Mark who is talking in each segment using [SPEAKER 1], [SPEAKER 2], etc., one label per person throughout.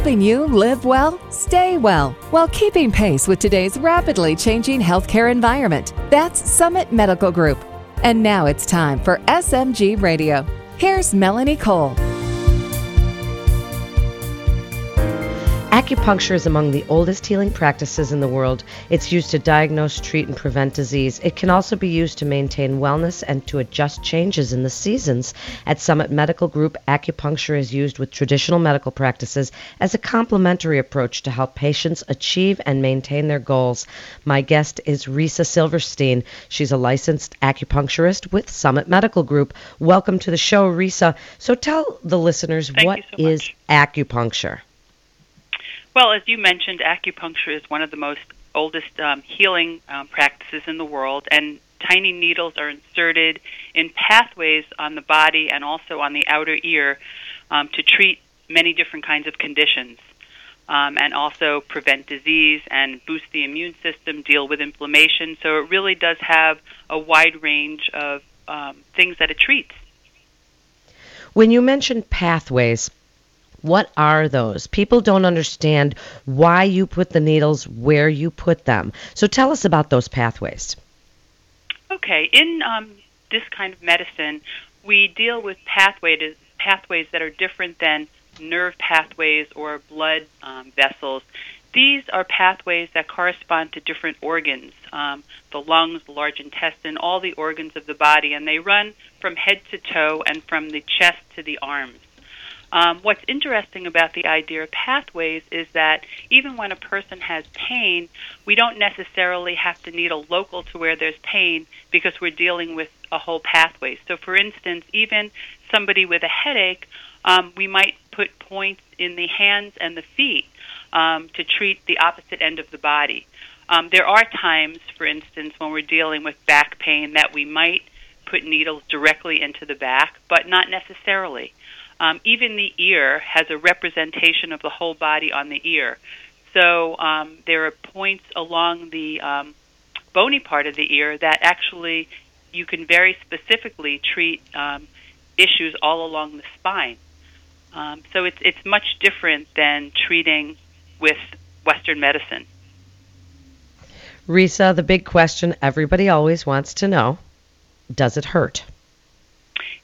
[SPEAKER 1] helping you live well, stay well, while keeping pace with today's rapidly changing healthcare environment. That's Summit Medical Group. And now it's time for SMG Radio. Here's Melanie Cole.
[SPEAKER 2] Acupuncture is among the oldest healing practices in the world. It's used to diagnose, treat, and prevent disease. It can also be used to maintain wellness and to adjust changes in the seasons. At Summit Medical Group, acupuncture is used with traditional medical practices as a complementary approach to help patients achieve and maintain their goals. My guest is Risa Silverstein. She's a licensed acupuncturist with Summit Medical Group. Welcome to the show, Risa. So tell the listeners
[SPEAKER 3] Thank
[SPEAKER 2] what
[SPEAKER 3] so
[SPEAKER 2] is acupuncture?
[SPEAKER 3] Well, as you mentioned, acupuncture is one of the most oldest um, healing um, practices in the world, and tiny needles are inserted in pathways on the body and also on the outer ear um, to treat many different kinds of conditions. Um, and also prevent disease and boost the immune system, deal with inflammation. So it really does have a wide range of um, things that it treats.
[SPEAKER 2] When you mention pathways, what are those? People don't understand why you put the needles where you put them. So tell us about those pathways.
[SPEAKER 3] Okay, in um, this kind of medicine, we deal with pathways pathways that are different than nerve pathways or blood um, vessels. These are pathways that correspond to different organs um, the lungs, the large intestine, all the organs of the body, and they run from head to toe and from the chest to the arms. Um, what's interesting about the idea of pathways is that even when a person has pain, we don't necessarily have to needle local to where there's pain because we're dealing with a whole pathway. So, for instance, even somebody with a headache, um, we might put points in the hands and the feet um, to treat the opposite end of the body. Um, there are times, for instance, when we're dealing with back pain that we might put needles directly into the back, but not necessarily. Um, even the ear has a representation of the whole body on the ear. So um, there are points along the um, bony part of the ear that actually you can very specifically treat um, issues all along the spine. Um, so it's it's much different than treating with Western medicine.
[SPEAKER 2] Risa, the big question everybody always wants to know: Does it hurt?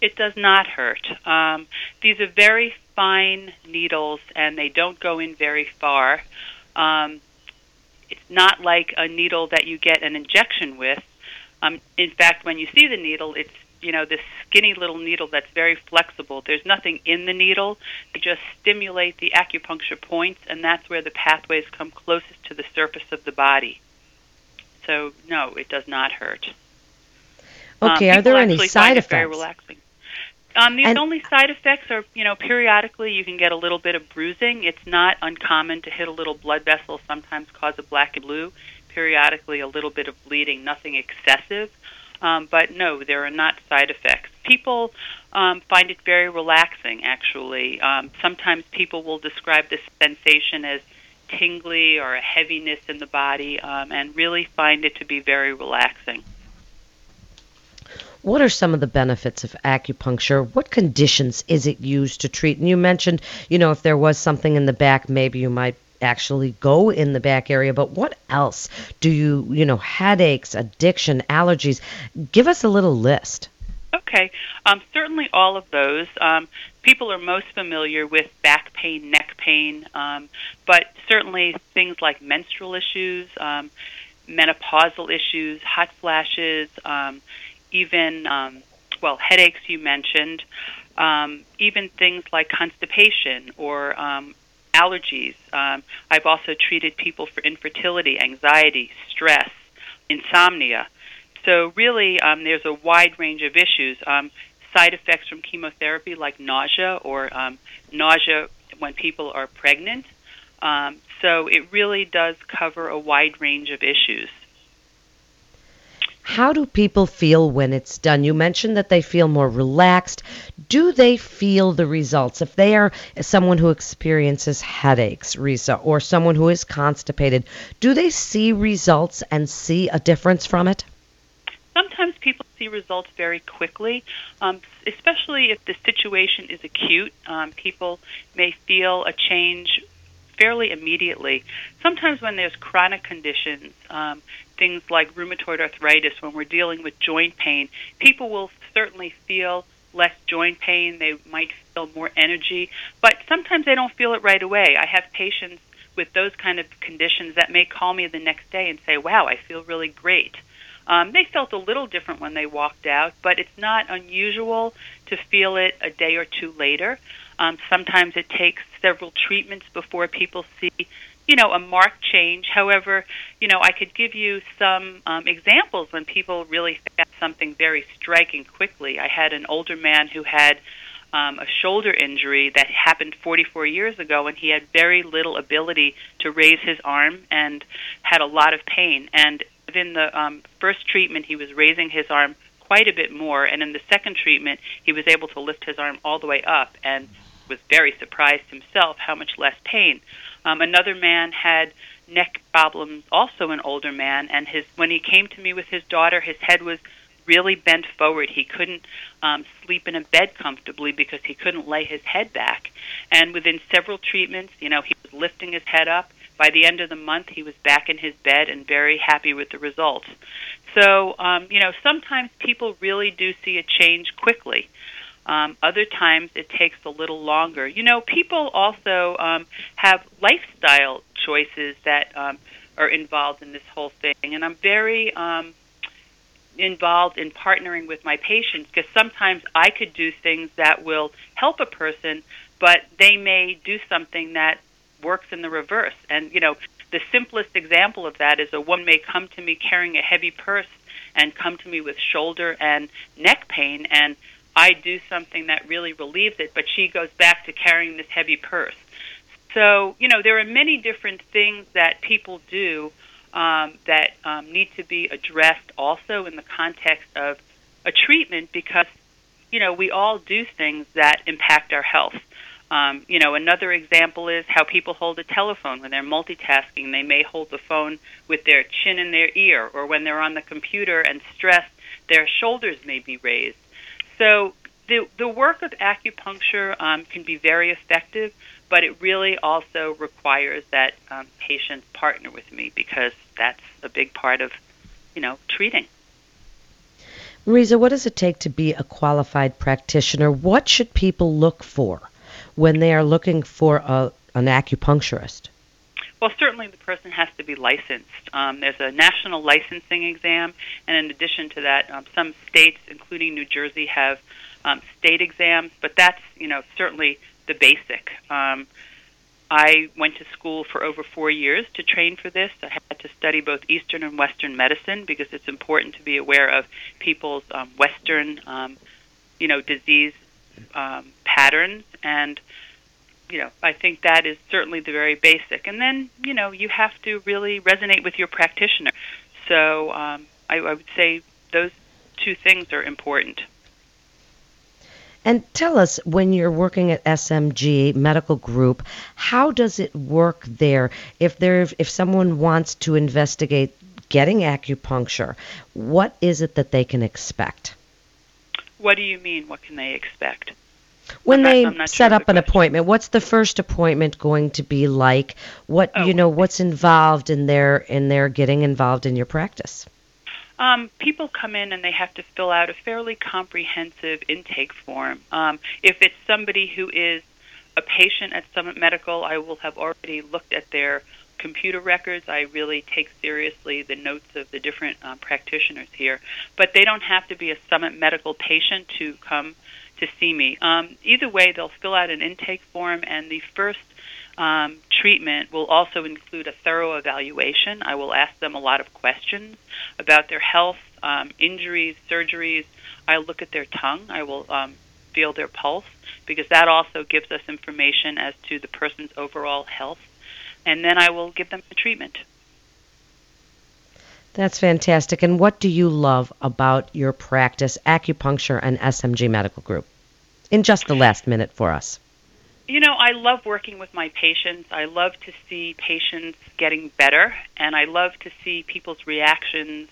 [SPEAKER 3] It does not hurt. Um, these are very fine needles, and they don't go in very far. Um, it's not like a needle that you get an injection with. Um, in fact, when you see the needle, it's you know this skinny little needle that's very flexible. There's nothing in the needle. They just stimulate the acupuncture points, and that's where the pathways come closest to the surface of the body. So no, it does not hurt.
[SPEAKER 2] Okay,
[SPEAKER 3] um,
[SPEAKER 2] are there any side effects?
[SPEAKER 3] It very relaxing. Um, the
[SPEAKER 2] And-
[SPEAKER 3] only side effects are, you know, periodically you can get a little bit of bruising. It's not uncommon to hit a little blood vessel, sometimes cause a black and blue. Periodically, a little bit of bleeding, nothing excessive. Um, but no, there are not side effects. People um, find it very relaxing, actually. Um, sometimes people will describe this sensation as tingly or a heaviness in the body um, and really find it to be very relaxing.
[SPEAKER 2] What are some of the benefits of acupuncture? What conditions is it used to treat? And you mentioned, you know, if there was something in the back, maybe you might actually go in the back area. But what else do you, you know, headaches, addiction, allergies? Give us a little list.
[SPEAKER 3] Okay, um, certainly all of those. Um, people are most familiar with back pain, neck pain, um, but certainly things like menstrual issues, um, menopausal issues, hot flashes, um, even, um, well, headaches you mentioned, um, even things like constipation or um, allergies. Um, I've also treated people for infertility, anxiety, stress, insomnia. So, really, um, there's a wide range of issues. Um, side effects from chemotherapy, like nausea or um, nausea when people are pregnant. Um, so, it really does cover a wide range of issues.
[SPEAKER 2] How do people feel when it's done? You mentioned that they feel more relaxed. Do they feel the results? If they are someone who experiences headaches, Risa, or someone who is constipated, do they see results and see a difference from it?
[SPEAKER 3] Sometimes people see results very quickly, um, especially if the situation is acute. Um, people may feel a change fairly immediately. Sometimes when there's chronic conditions, um, things like rheumatoid arthritis, when we're dealing with joint pain, people will certainly feel less joint pain. They might feel more energy, but sometimes they don't feel it right away. I have patients with those kind of conditions that may call me the next day and say, "Wow, I feel really great." Um, they felt a little different when they walked out, but it's not unusual to feel it a day or two later. Um, sometimes it takes several treatments before people see, you know, a marked change. However, you know, I could give you some um, examples when people really found something very striking quickly. I had an older man who had um, a shoulder injury that happened 44 years ago, and he had very little ability to raise his arm and had a lot of pain. And within the um, first treatment, he was raising his arm quite a bit more, and in the second treatment, he was able to lift his arm all the way up and was very surprised himself how much less pain. Um, another man had neck problems, also an older man, and his when he came to me with his daughter, his head was really bent forward. He couldn't um, sleep in a bed comfortably because he couldn't lay his head back. And within several treatments, you know, he was lifting his head up. By the end of the month, he was back in his bed and very happy with the results. So, um, you know, sometimes people really do see a change quickly. Um, other times it takes a little longer. You know, people also um, have lifestyle choices that um, are involved in this whole thing, and I'm very um, involved in partnering with my patients because sometimes I could do things that will help a person, but they may do something that works in the reverse. And you know, the simplest example of that is a woman may come to me carrying a heavy purse and come to me with shoulder and neck pain and I do something that really relieves it, but she goes back to carrying this heavy purse. So, you know, there are many different things that people do um, that um, need to be addressed also in the context of a treatment because, you know, we all do things that impact our health. Um, you know, another example is how people hold a telephone when they're multitasking. They may hold the phone with their chin in their ear, or when they're on the computer and stressed, their shoulders may be raised. So the the work of acupuncture um, can be very effective, but it really also requires that um, patients partner with me because that's a big part of, you know, treating.
[SPEAKER 2] Marisa, what does it take to be a qualified practitioner? What should people look for when they are looking for a, an acupuncturist?
[SPEAKER 3] Well, certainly the person has to be licensed. Um, there's a national licensing exam, and in addition to that, um, some states, including New Jersey, have um, state exams. But that's you know certainly the basic. Um, I went to school for over four years to train for this. I had to study both Eastern and Western medicine because it's important to be aware of people's um, Western, um, you know, disease um, patterns and you know, I think that is certainly the very basic. And then, you know, you have to really resonate with your practitioner. So um, I, I would say those two things are important.
[SPEAKER 2] And tell us, when you're working at SMG Medical Group, how does it work there? If there, if someone wants to investigate getting acupuncture, what is it that they can expect?
[SPEAKER 3] What do you mean? What can they expect?
[SPEAKER 2] When not, they set sure up an appointment, what's the first appointment going to be like? What oh, you know, what's involved in their in their getting involved in your practice?
[SPEAKER 3] Um, people come in and they have to fill out a fairly comprehensive intake form. Um, if it's somebody who is a patient at Summit Medical, I will have already looked at their computer records. I really take seriously the notes of the different um, practitioners here. But they don't have to be a Summit Medical patient to come to see me. Um, either way, they'll fill out an intake form, and the first um, treatment will also include a thorough evaluation. I will ask them a lot of questions about their health, um, injuries, surgeries. I'll look at their tongue. I will um, feel their pulse because that also gives us information as to the person's overall health. And then I will give them a treatment.
[SPEAKER 2] That's fantastic. And what do you love about your practice, acupuncture and SMG Medical Group? In just the last minute for us.
[SPEAKER 3] You know, I love working with my patients. I love to see patients getting better, and I love to see people's reactions,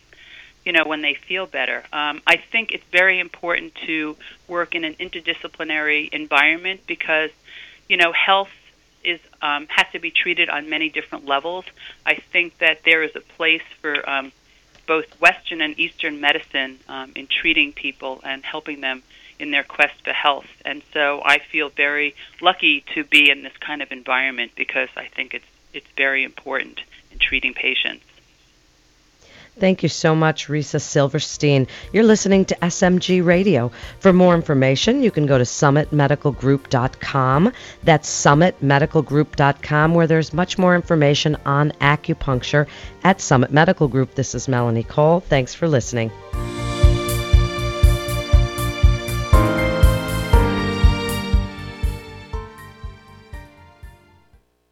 [SPEAKER 3] you know, when they feel better. Um, I think it's very important to work in an interdisciplinary environment because, you know, health is um, has to be treated on many different levels. I think that there is a place for um, both Western and Eastern medicine um, in treating people and helping them in their quest for health. And so I feel very lucky to be in this kind of environment because I think it's it's very important in treating patients.
[SPEAKER 2] Thank you so much, Risa Silverstein. You're listening to SMG Radio. For more information, you can go to summitmedicalgroup.com. That's summitmedicalgroup.com, where there's much more information on acupuncture at Summit Medical Group. This is Melanie Cole. Thanks for listening.